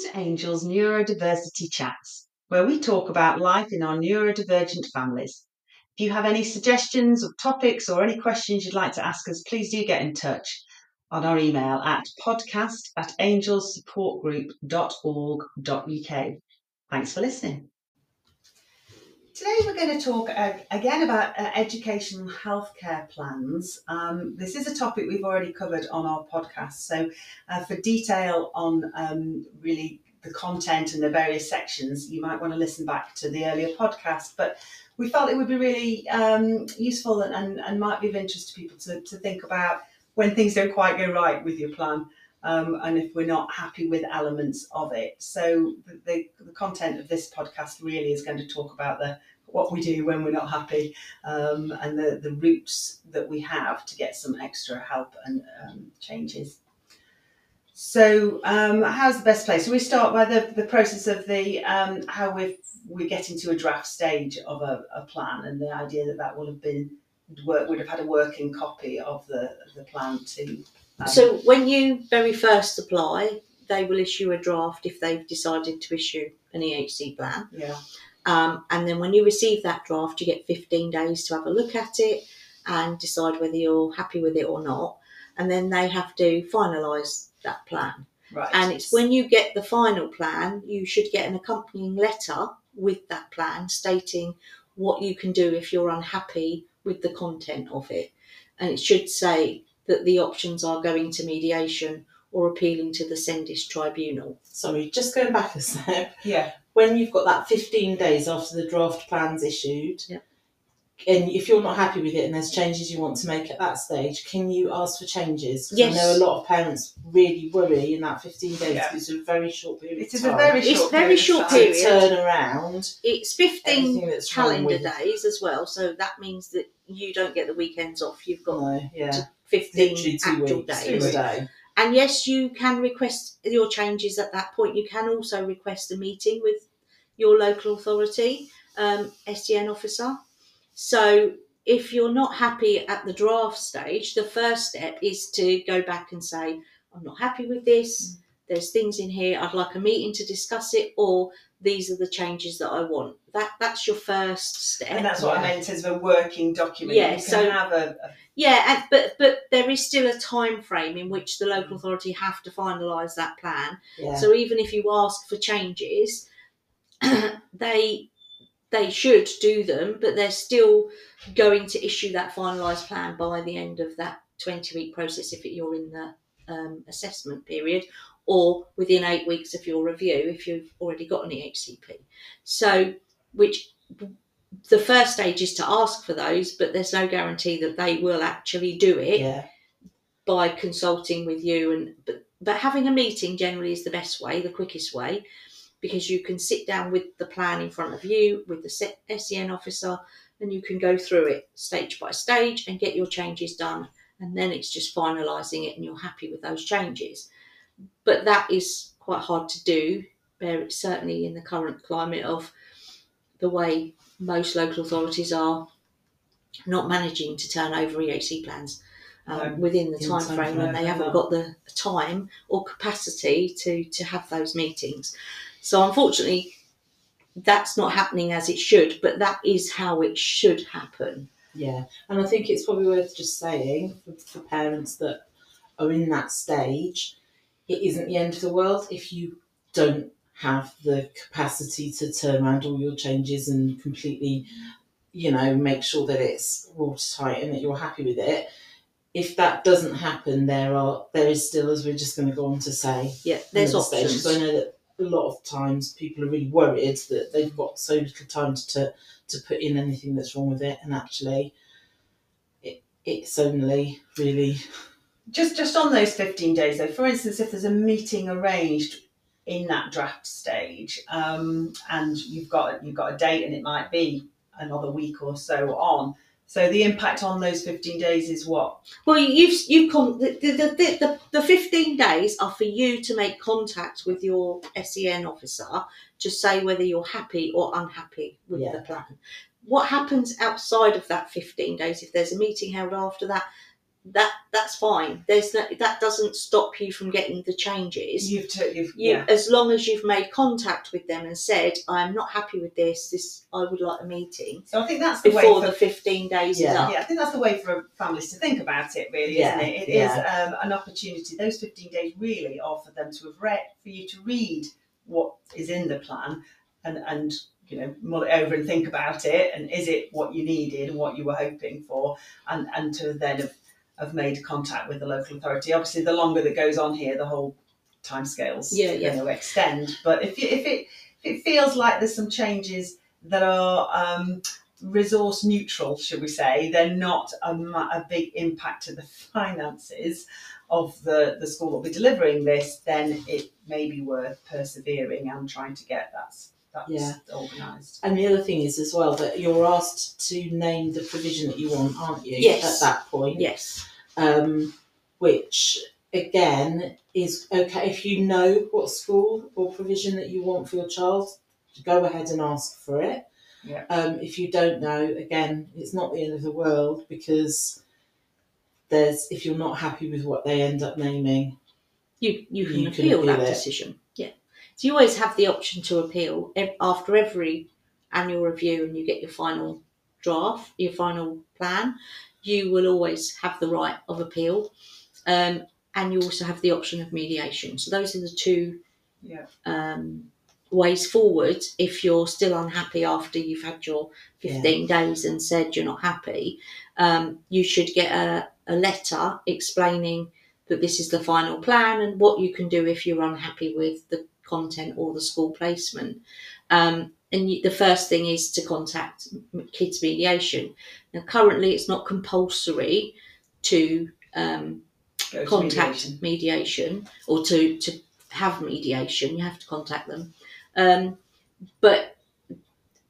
to Angel's Neurodiversity Chats, where we talk about life in our neurodivergent families. If you have any suggestions of topics or any questions you'd like to ask us, please do get in touch on our email at podcast at angelsupportgroup.org.uk. Thanks for listening. Today we're going to talk uh, again about uh, educational healthcare plans. Um, this is a topic we've already covered on our podcast. So, uh, for detail on um, really the content and the various sections, you might want to listen back to the earlier podcast. But we felt it would be really um, useful and, and, and, might be of interest to people to, to think about when things don't quite go right with your plan. Um, and if we're not happy with elements of it. So the, the, the, content of this podcast really is going to talk about the what we do when we're not happy um, and the, the routes that we have to get some extra help and um, changes. So, um, how's the best place? So we start by the, the process of the um, how we're, we're getting to a draft stage of a, a, plan, and the idea that that will have been work would have had a working copy of the the plan to. Um, so, when you very first apply, they will issue a draft if they've decided to issue an EHC plan. Yeah. Um, and then when you receive that draft, you get 15 days to have a look at it and decide whether you're happy with it or not. And then they have to finalise that plan. Right. And it's when you get the final plan, you should get an accompanying letter with that plan stating what you can do if you're unhappy with the content of it. And it should say that the options are going to mediation or appealing to the SENDIST tribunal. Sorry, just going back a step. Yeah when you've got that 15 days after the draft plan's issued, yeah. and if you're not happy with it and there's changes you want to make at that stage, can you ask for changes? Yes. I know a lot of parents really worry in that 15 days Yeah. because it's a very short period It is of is a very It's short very period of short time. period. to turn around It's 15 that's calendar days as well, so that means that you don't get the weekends off. You've got no, yeah, 15 literally two actual weeks, days. two a. And yes, you can request your changes at that point. You can also request a meeting with your local authority, um, SEN officer. So if you're not happy at the draft stage, the first step is to go back and say, I'm not happy with this. There's things in here. I'd like a meeting to discuss it, or these are the changes that I want. That that's your first step. And that's what I meant as a working document. Yeah, you can so- have a, a Yeah, and, but but there is still a time frame in which the local authority have to finalise that plan. Yeah. So even if you ask for changes, they they should do them, but they're still going to issue that finalised plan by the end of that twenty week process if you're in the um, assessment period, or within eight weeks of your review if you've already got an EHCP. So which the first stage is to ask for those, but there's no guarantee that they will actually do it yeah, by consulting with you and but but having a meeting generally is the best way the quickest way because you can sit down with the plan in front of you with the sen officer and you can go through it stage by stage and get your changes done and then it's just finalising it and you're happy with those changes but that is quite hard to do certainly in the current climate of the way most local authorities are not managing to turn over EHC plans um, No. within the time frame, and they haven't got the time or capacity to to have those meetings. So unfortunately, that's not happening as it should, but that is how it should happen. yeah. And I think it's probably worth just saying for, for parents that are in that stage, it isn't the end of the world if you don't have the capacity to turn around all your changes and completely, you know, make sure that it's watertight and that you're happy with it. If that doesn't happen, there are there is still, as we're just going to go on to say, Yeah, there's options. stage, I know that a lot of times people are really worried that they've got so little time to to put in anything that's wrong with it, and actually, it it's only really just just on those 15 days though for instance if there's a meeting arranged in that draft stage um, and you've got you've got a date and it might be another week or so on so the impact on those 15 days is what Well, you've you've con- the, the, the, the, the 15 days are for you to make contact with your SEN officer to say whether you're happy or unhappy with Yeah. the plan. What happens outside of that 15 days, if there's a meeting held after that, that that's fine. There's no, that doesn't stop you from getting the changes. You've, t- you've You, yeah. as long as you've made contact with them and said, "I'm not happy with this. This I would like a meeting." So I think that's the Before way the for 15 days is Yeah. up. Yeah, I think that's the way for families to think about it, really, Yeah, isn't it? It is um, an opportunity. Those 15 days really are for them to have read, for you to read what is in the plan and, and you know, mull it over and think about it. And is it what you needed and what you were hoping for? And, and to then have, have made contact with the local authority. Obviously, the longer that goes on here, the whole timescales Yeah, yeah. to extend. But if, you, if, it, if it feels like there's some changes that are um, resource neutral, should we say, they're not a, a big impact to the finances of the, the school that will be delivering this, then it may be worth persevering and trying to get that, that Yeah. organised. And the other thing is as well that you're asked to name the provision that you want, aren't you? Yes. At that point. Yes. Um, which again is okay if you know what school or provision that you want for your child, go ahead and ask for it. Yeah. Um, if you don't know, again, it's not the end of the world because there's if you're not happy with what they end up naming, You you can You can appeal, that it. decision. Yeah. So you always have the option to appeal after every annual review, and you get your final draft, your final plan. You will always have the right of appeal, um, and you also have the option of mediation. So those are the two Yeah. um, ways forward if you're still unhappy after you've had your 15 days and said you're not happy um, you should get a, a letter explaining that this is the final plan and what you can do if you're unhappy with the content or the school placement um, and the first thing is to contact kids mediation now currently it's not compulsory to um, contact mediation. mediation. or to to have mediation you have to contact them um, but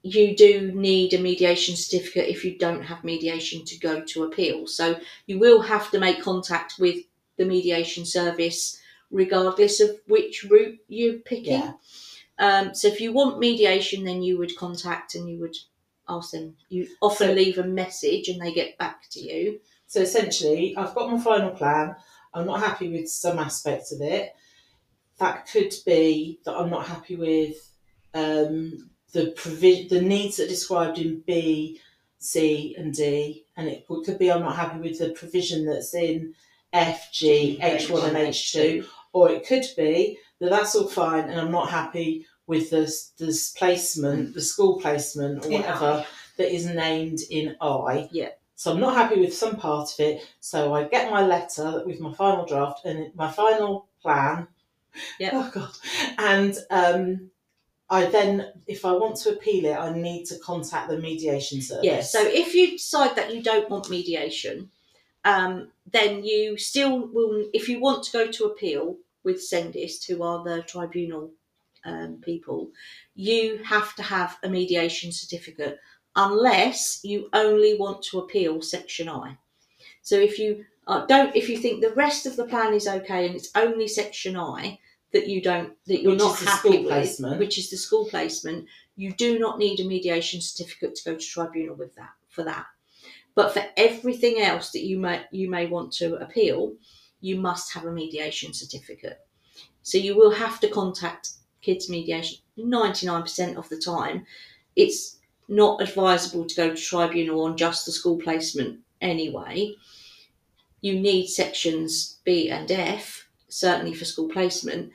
you do need a mediation certificate if you don't have mediation to go to appeal so you will have to make contact with the mediation service regardless of which route you're picking Yeah. Um, so if you want mediation then you would contact and you would ask them. You often So- leave a message and they get back to you. So essentially, I've got my final plan. I'm not happy with some aspects of it. That could be that I'm not happy with um, the provi- the needs that are described in B, C, and D, and it could could be I'm not happy with the provision that's in F, G, H1, and H2, or it could be that that's all fine and I'm not happy with this this placement, the school placement or In whatever that is named in I. Yeah. So I'm not happy with some part of it. So I get my letter with my final draft and my final plan. Yeah. Oh god. And um, I then, if I want to appeal it, I need to contact the mediation service. Yeah, so if you decide that you don't want mediation, um, then you still will, if you want to go to appeal with Sendist, who are the tribunal um, people, you have to have a mediation certificate unless you only want to appeal Section I. So if you uh, don't, if you think the rest of the plan is okay and it's only Section I that you don't, that you're Which not happy school with, placement. which is the school placement, you do not need a mediation certificate to go to tribunal with that for that. But for everything else that you may you may want to appeal, you must have a mediation certificate. So you will have to contact kids mediation 99% of the time. It's not advisable to go to tribunal on just the school placement anyway. You need sections B and F, certainly for school placement,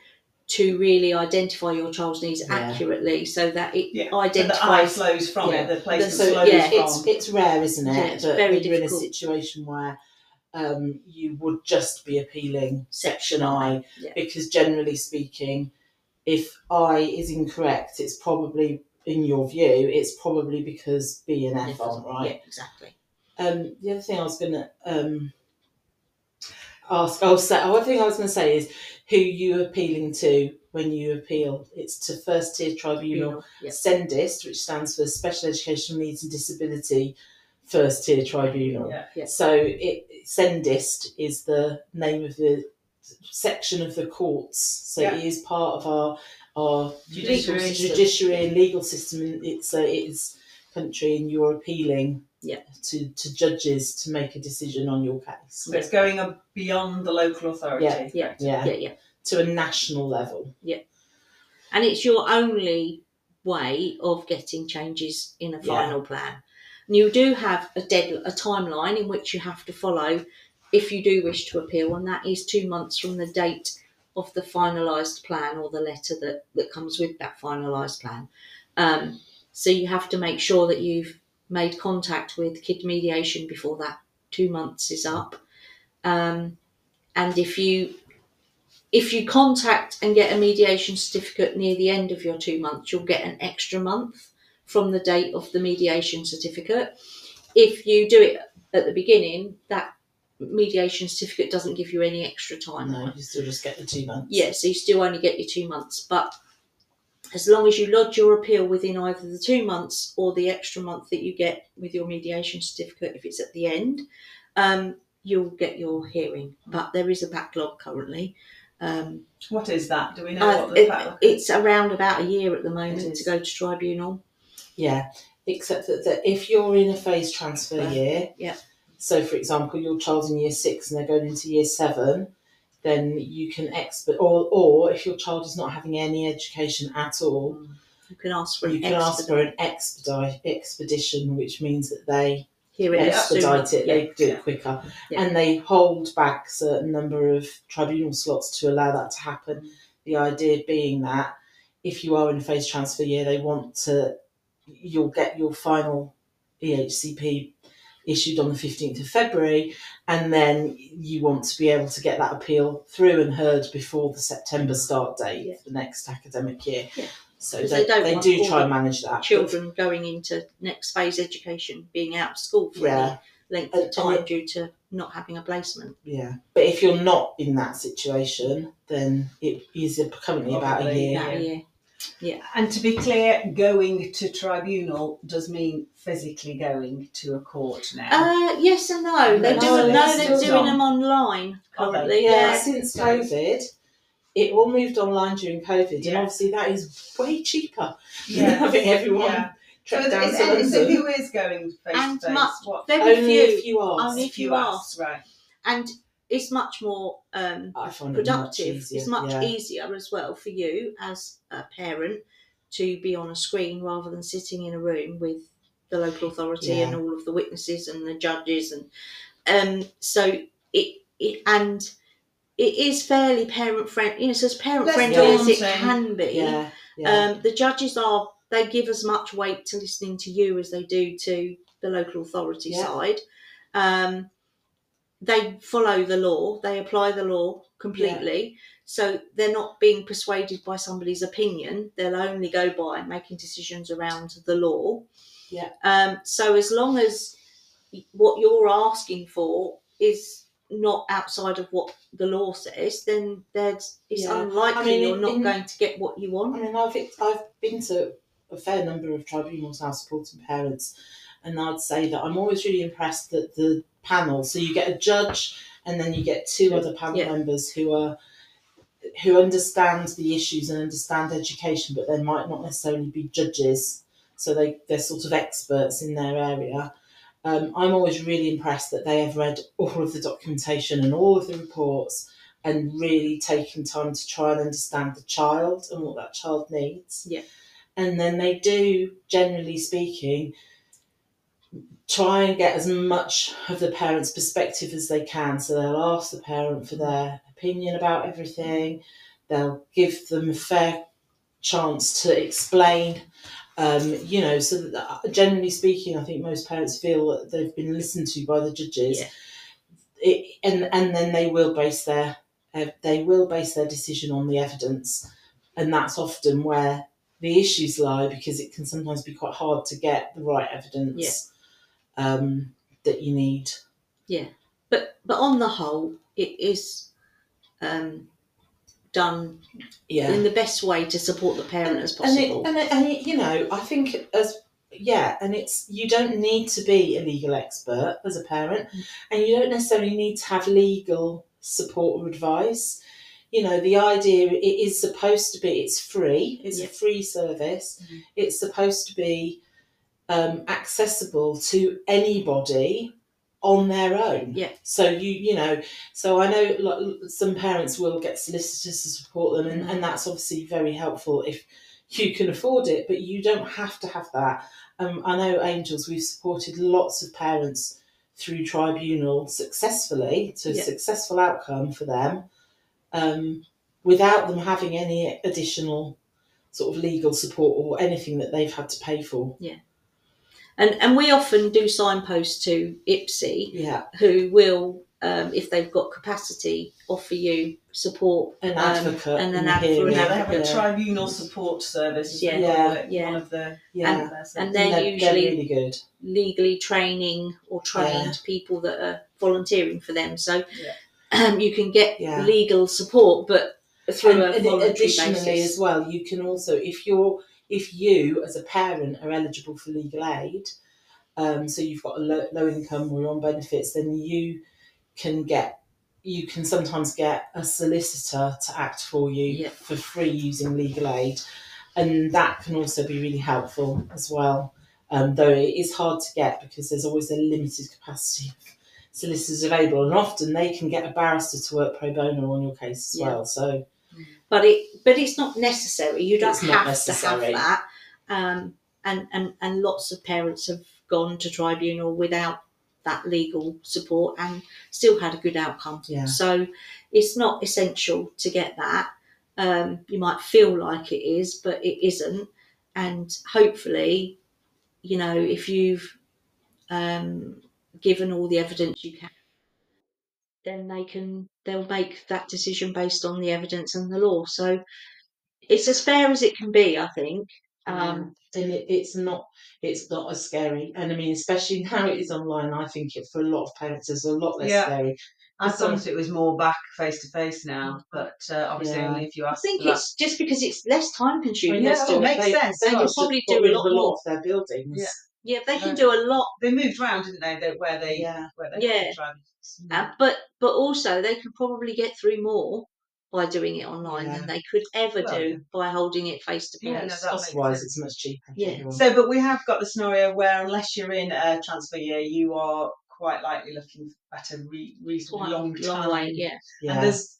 to really identify your child's needs Yeah. accurately so that it Yeah, So the eye identifies flows from Yeah. it, the placement so flows yeah, from. it's it's rare, isn't it? Yeah, it's that very you're in a difficult. situation where um, you would just be appealing section I, Yeah. because generally speaking, if I is incorrect, it's probably in your view, it's probably because B and F aren't right. Yeah, exactly. Um, the other thing I was going to um, ask, I'll say, oh, one thing I was going to say is who you appealing to when you appeal. It's to first tier tribunal, Yeah. SENDIST, which stands for Special Educational Needs and Disability First Tier Tribunal. Yeah. Yeah. So it SENDIST is the name of the section of the courts. So Yeah. it is part of our our Judiciary legal system. judiciary and legal system. and It's uh, it is country and you're appealing Yeah. to, to judges to make a decision on your case. So it's going beyond the local authority. Yeah. Yeah. Yeah, Yeah, yeah. to a national level. And it's your only way of getting changes in a Yeah. final plan. And you do have a dead a timeline in which you have to follow if you do wish to appeal, and that is two months from the date of the finalised plan or the letter that, that comes with that finalised plan. Um, so you have to make sure that you've made contact with kid mediation before that two months is up. Um, and if you if you contact and get a mediation certificate near the end of your two months, you'll get an extra month from the date of the mediation certificate. If you do it at the beginning, that mediation certificate doesn't give you any extra time. No, you still just get the two months. Yeah, so you still only get your two months. But as long as you lodge your appeal within either the two months or the extra month that you get with your mediation certificate, if it's at the end, um, you'll get your hearing. But there is a backlog currently. Um, What is that? Do we know uh, what the it- backlog is? it's around about a year at the moment to go to tribunal. Yeah, except that, that if you're in a phase transfer Right. year, Yeah. So, for example, your child's in year six and they're going into year seven, then you can expert, or or if your child is not having any education at all, mm. You can ask for you an can ask for an expedite expedition, which means that they Hear it expedite it, Yeah. they do Yeah. it quicker, Yeah. and they hold back a certain number of tribunal slots to allow that to happen. The idea being that if you are in a phase transfer year, they want to, you'll get your final EHCP issued on the 15th of February, and then you want to be able to get that appeal through and heard before the September mm. start date Yeah. for the next academic year. Yeah. So they, they don't they do try and manage that. but- Children going into next phase education being out of school for Yeah. any length of time it- due to not having a placement. Yeah, but if you're not in that situation, then it is currently about a Probably, year. About a year. Yeah, and to be clear, going to tribunal does mean physically going to a court now. Uh, yes and no. They're No, doing no, it's they're doing on. them online currently. Yeah, Yeah. since COVID, it all moved online during COVID, and obviously that is way cheaper than Yeah. having everyone Yeah. So, down is, to is, so who is going face And to face? much- What? Very Only few. if you ask. Only if you ask. right? And it's much more um, I find it much productive. it's much yeah. easier as well for you as a parent to be on a screen rather than sitting in a room with the local authority Yeah. and all of the witnesses and the judges and um so it, it and it is fairly parent friendly you know so as parent Less friendly as it daunting. can be Yeah, yeah. um the judges are they give as much weight to listening to you as they do to the local authority Yeah. side um they follow the law they apply the law completely. So they're not being persuaded by somebody's opinion. They'll only go by making decisions around the law. Yeah. um so as long as what you're asking for is not outside of what the law says then there's it's Yeah. unlikely I mean, you're in- not in- going to get what you want. I mean, I've I've been to a fair number of tribunals now supporting parents, and I'd say that I'm always really impressed that the panel. So you get a judge, and then you get two other panel Yeah. members who are who understand the issues and understand education, but they might not necessarily be judges. So they they're sort of experts in their area. Um, I'm always really impressed that they have read all of the documentation and all of the reports and really taken time to try and understand the child and what that child needs. Yeah. And then they do, generally speaking, try and get as much of the parent's perspective as they can. So they'll ask the parent for their opinion about everything, they'll give them a fair chance to explain. Um, you know, so that, generally speaking, I think most parents feel that they've been listened to by the judges. Yeah. It, and and then they will base their uh, they will base their decision on the evidence, and that's often where the issues lie because it can sometimes be quite hard to get the right evidence um, that you need. Yeah, but but on the whole it is um done Yeah, in the best way to support the parent as and it, possible and, it, and it, you know, I think as yeah, and it's you don't need to be a legal expert as a parent, Mm. and you don't necessarily need to have legal support or advice. You know, the idea it is supposed to be it's free. It's Yeah. a free service. Mhm. It's supposed to be um, accessible to anybody on their own. Yeah. So you you know, so I know like, some parents will get solicitors to support them, and, and that's obviously very helpful if you can afford it. But you don't have to have that. Um, I know Angels. We've supported lots of parents through tribunal successfully to a successful outcome for them, um, without them having any additional sort of legal support or anything that they've had to pay for. And and we often do signposts to IPSEA Yeah, who will, um, if they've got capacity, offer you support an um, advocate and in an the advocate. hearing. Yeah, they have a tribunal support service. is Yeah. what they call it, Yeah. One of the Yeah, their and they're they're, usually really good. legally training or trained Yeah. people that are volunteering for them. So Yeah. um, you can get Yeah. legal support, but through And a addi- voluntary additionally, basis. as well, you can also, if you're, if you as a parent are eligible for legal aid, um, so you've got a low, low income or you're on benefits, then you can get, you can sometimes get a solicitor to act for you Yeah. for free using legal aid, and that can also be really helpful as well. Um, though it is hard to get because there's always a limited capacity of solicitors available, and often they can get a barrister to work pro bono on your case as Yeah. well. So. But it but it's not necessary. You don't It's have to have that. Um, and, and and lots of parents have gone to tribunal without that legal support and still had a good outcome. Yeah. So it's not essential to get that. Um, you might feel like it is, but it isn't. And hopefully, you know, if you've um, given all the evidence you can, then they can they'll make that decision based on the evidence and the law. So it's as fair as it can be, I think. Um, and it, it's not it's not as scary and i mean especially now it is online i think it for a lot of parents is a lot less Yeah. scary I Some- thought it was more back face to face now, but uh, obviously Yeah. only if you ask. I ask. think that. it's just because it's less time consuming. Yeah, They're still- it makes sense. they They can probably do a lot a lot more. of their buildings Yeah. yeah, they can Uh, do a lot. they moved around, didn't they? they where they yeah where they Yeah. Tried. Uh, but but also they could probably get through more by doing it online Yeah. than they could ever Well, do yeah. by holding it face to face. that cost wise it's much cheaper Yeah. So, but we have got the scenario where unless you're in a transfer year, you are quite likely looking at a re- reasonably Quite long long time. way, yeah. yeah And there's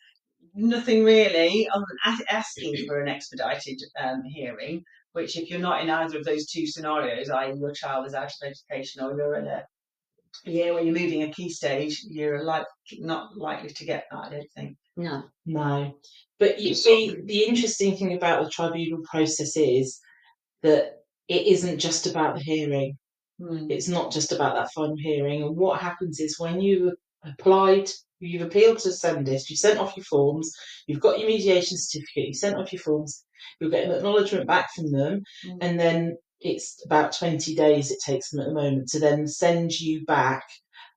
nothing really other than a- asking for an expedited um, hearing, which if you're not in either of those two scenarios, i.e. your child is out of education or you're in a year where you're moving a key stage, you're like not likely to get that, I don't think. No. no but you see the interesting thing about the tribunal process is that it isn't just about the hearing Hmm. it's not just about that final hearing. And what happens is when you applied, you've appealed to the Sendist, you sent off your forms, you've got your mediation certificate, you sent off your forms, you'll get an acknowledgement back from them, Mm. and then it's about 20 days it takes them at the moment to then send you back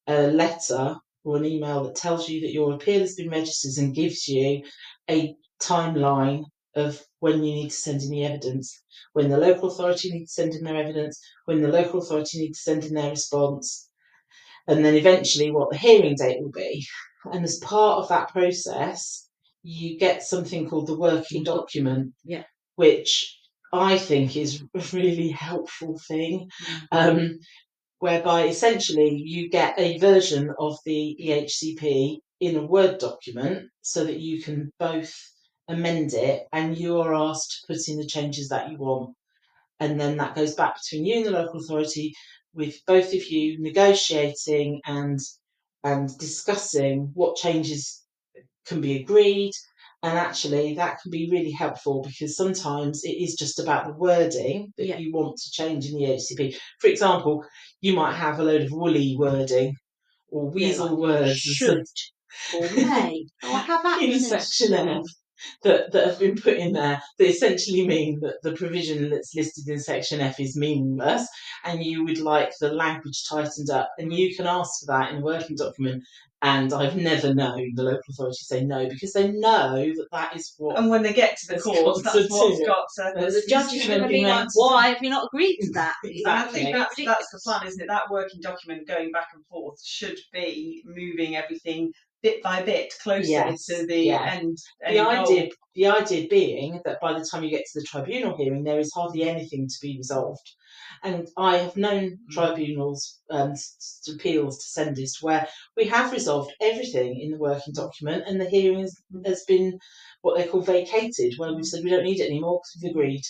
a letter or an email that tells you that your appeal has been registered and gives you a timeline of when you need to send in the evidence, when the local authority needs to send in their evidence, when the local authority needs to send in their response, and then eventually what the hearing date will be. And as part of that process, you get something called the working document, Yeah. which I think is a really helpful thing, um, whereby essentially you get a version of the EHCP in a Word document so that you can both amend it and you are asked to put in the changes that you want. And then that goes back between you and the local authority with both of you negotiating and and discussing what changes can be agreed. And actually that can be really helpful because sometimes it is just about the wording that Yeah. you want to change in the EHCP. For example, you might have a load of woolly wording or Yeah, weasel like words should or may. Oh, I have that in in section F that, that have been put in there that essentially mean that the provision that's listed in section F is meaningless and you would like the language tightened up and you can ask for that in a working document and I've never known the local authority say no because they know that that is what And when they get to the court, that's to what's do got to. There's The judge is going to be like, why have you not agreed to that? Exactly that's, that's the plan, isn't it? That working document going back and forth should be moving everything bit by bit closer Yes, to the yeah. end. The idea, goal. the idea being that by the time you get to the tribunal hearing, there is hardly anything to be resolved. And I have known Mm. tribunals, um, appeals to Sendist, where we have resolved everything in the working document, and the hearing has, has been what they call vacated, where we've said we don't need it anymore because we've agreed,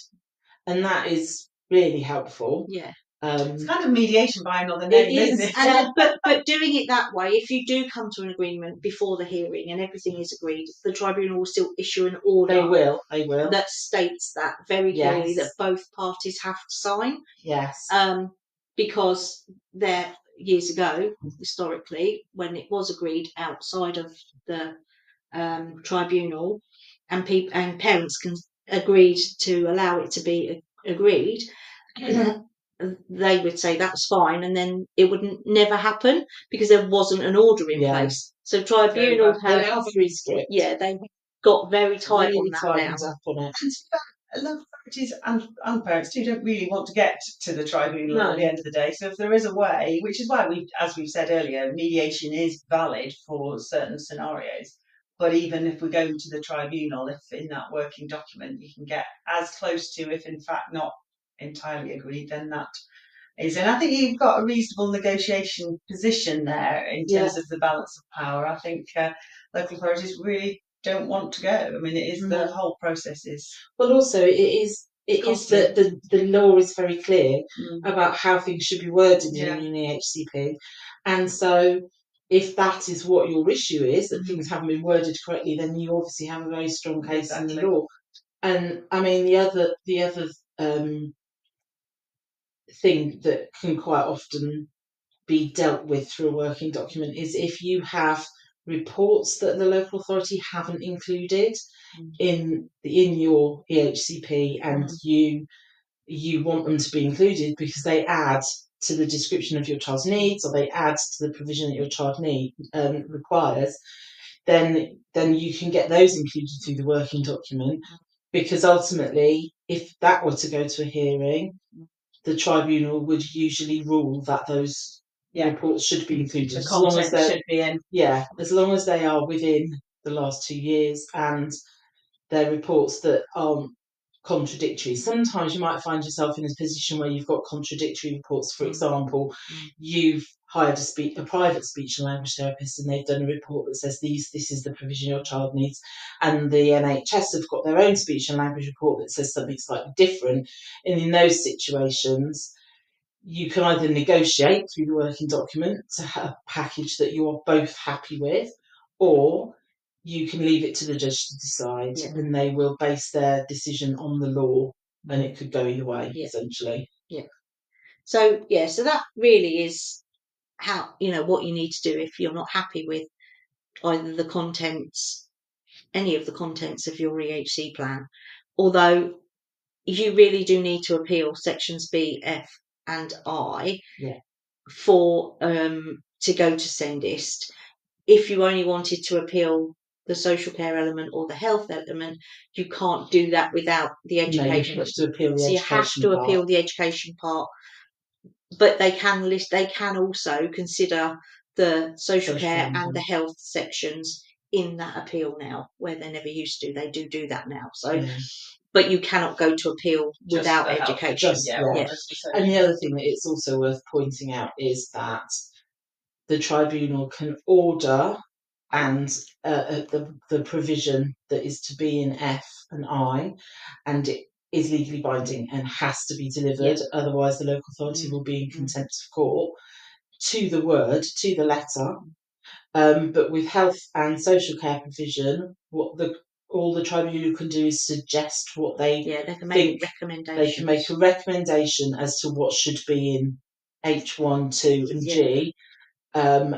and that is really helpful. Yeah. Um, It's kind of mediation by another name, is, isn't it? And, uh, but but doing it that way, if you do come to an agreement before the hearing and everything is agreed, the tribunal will still issue an order they will, they will. that states that very clearly Yes. that both parties have to sign. yes. Um, because there years ago, historically, when it was agreed outside of the um, tribunal, and people and parents can agreed to allow it to be agreed, they would say that's fine, and then it would n- never happen because there wasn't an order in Yeah. place. So tribunal bad. they have, are very strict. yeah, they got very tight really on that now. up on it. And to be fair, local authorities and, and parents too don't really want to get to the tribunal No. at the end of the day. So if there is a way, which is why we, as we've said earlier, mediation is valid for certain scenarios. But even if we go to the tribunal, if in that working document you can get as close to, if in fact not entirely agreed, then that is. And I think you've got a reasonable negotiation position there in terms of the balance of power. I think uh, local authorities really don't want to go. I mean, it is the whole process is Well, also it is it is that the, the law is very clear Mm. about how things should be worded Yeah. in an EHCP, and so if that is what your issue is that Mhm. things haven't been worded correctly, then you obviously have a very strong case in the law. And I mean the other the other um, thing that can quite often be dealt with through a working document is if you have reports that the local authority haven't included Mm. in the in your EHCP and Mhm. you you want them to be included because they add to the description of your child's needs or they add to the provision that your child need um, requires, then then you can get those included through the working document because ultimately, if that were to go to a hearing, the tribunal would usually rule that those Yeah. reports should be included the as long as they're should be in. yeah, as long as they are within the last two years and they're reports that aren't contradictory. Sometimes you might find yourself in a position where you've got contradictory reports. For Mm. example, Mm. you've hired a, spe- a private speech and language therapist and they've done a report that says these this is the provision your child needs and the NHS have got their own speech and language report that says something slightly different and in those situations you can either negotiate through the working document to have a package that you are both happy with, or you can leave it to the judge to decide, Yeah. and they will base their decision on the law, and it could go either way, Yeah. essentially. So yeah, so that really is how you know what you need to do if you're not happy with either the contents, any of the contents of your EHC plan. Although you really do need to appeal sections B, F, and I Yeah. for um to go to Sendist. If you only wanted to appeal the social care element or the health element, you can't do that without the No, education. you have to appeal the so you education have to part. appeal the education part but they can list they can also consider the social, Social care care, and the health sections in that appeal now where they never used to they do do that now so Yeah. but you cannot go to appeal Just without the education just- yeah, yeah. or just the social And the other thing that it's also worth pointing out is that the tribunal can order and uh, uh, the the provision that is to be in F and I, and it is legally binding and has to be delivered. Otherwise, the local authority Mm. will be in Mm. contempt of court to the word, to the letter. Um, but with health and social care provision, what the all the tribunal can do is suggest what they yeah they can make think recommendations they can make a recommendation as to what should be in H1, 2, and G. Um,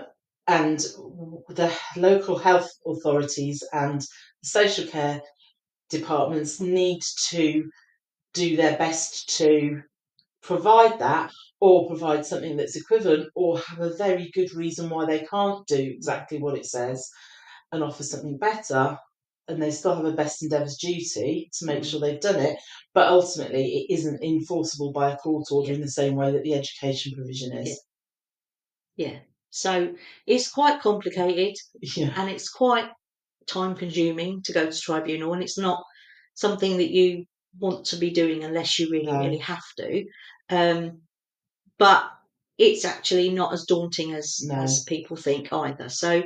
and the local health authorities and social care departments need to do their best to provide that or provide something that's equivalent or have a very good reason why they can't do exactly what it says and offer something better and they still have a best endeavours duty to make mm. sure they've done it but ultimately it isn't enforceable by a court order in the same way that the education provision is. Yeah. So it's quite complicated Yeah. and it's quite time consuming to go to tribunal and it's not something that you want to be doing unless you really, No. really have to. Um, but it's actually not as daunting as, No. as people think either. So,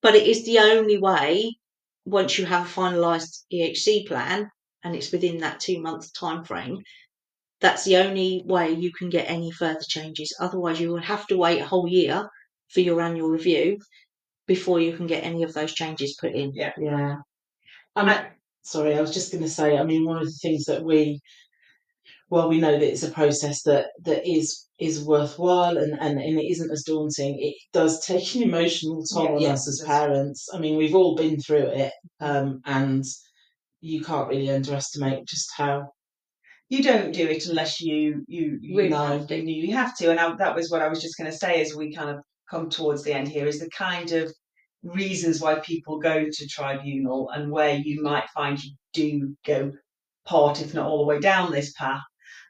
but it is the only way once you have a finalised EHC plan and it's within that two month time frame. That's the only way you can get any further changes. Otherwise, you will have to wait a whole year for your annual review before you can get any of those changes put in. Yeah. yeah. I mean, sorry, I was just going to say, I mean, one of the things that we, well, we know that it's a process that, that is is worthwhile and, and, and it isn't as daunting. It does take an emotional toll Yeah, on yeah, us as parents. I mean, we've all been through it, um, and you can't really underestimate just how. you don't do it unless you you you Really know have to. you, have to and I, that was what i was just going to say as we kind of come towards the end here is the kind of reasons why people go to tribunal and where you might find you do go part if not all the way down this path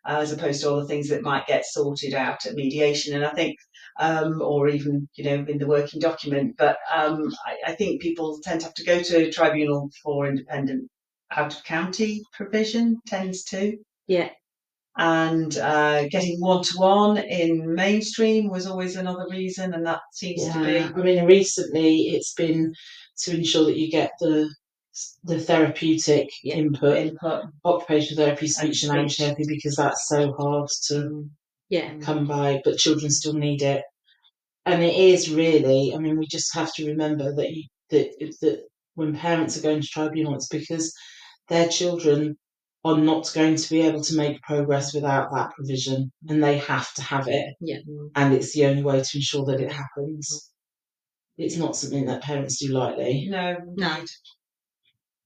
uh, as opposed to all the things that might get sorted out at mediation. And i think um, or even you know in the working document but um, I, I think people tend to have to go to tribunal for independent out of county provision tends to. Yeah, and uh, getting one to one in mainstream was always another reason, and that seems to be I mean, recently it's been to ensure that you get the the therapeutic Yeah. input, input. occupational therapy, speech and language therapy, because that's so hard to yeah, come by, but children still need it. And it is really, I mean, we just have to remember that you, that that when parents are going to tribunal, it's because their children are not going to be able to make progress without that provision, and they have to have it, yeah. and it's the only way to ensure that it happens. It's not something that parents do lightly. No, No.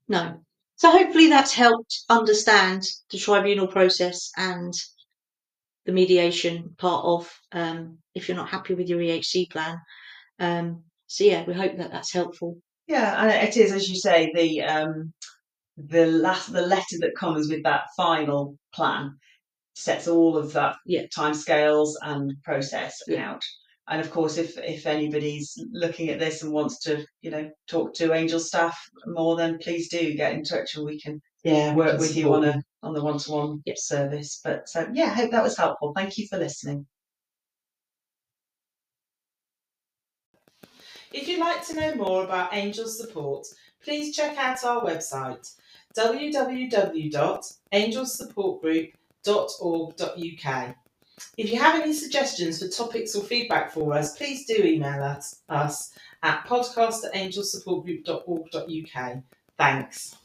No. So hopefully that's helped understand the tribunal process and the mediation part of um, if you're not happy with your EHC plan. Um, so yeah, we hope that that's helpful. Yeah, and it is as you say the um, the last the letter that comes with that final plan sets all of that Yeah. timescales and process Yeah. out. And of course, if if anybody's looking at this and wants to, you know, talk to Angel staff more, then please do get in touch and we can Yeah, work can with you on a on the one to one Yep. service. But so yeah, I hope that was helpful. Thank you for listening. If you'd like to know more about Angel Support, please check out our website www.angelsupportgroup.org.uk. If you have any suggestions for topics or feedback for us, please do email us, us at podcast at angelsupportgroup.org.uk. Thanks.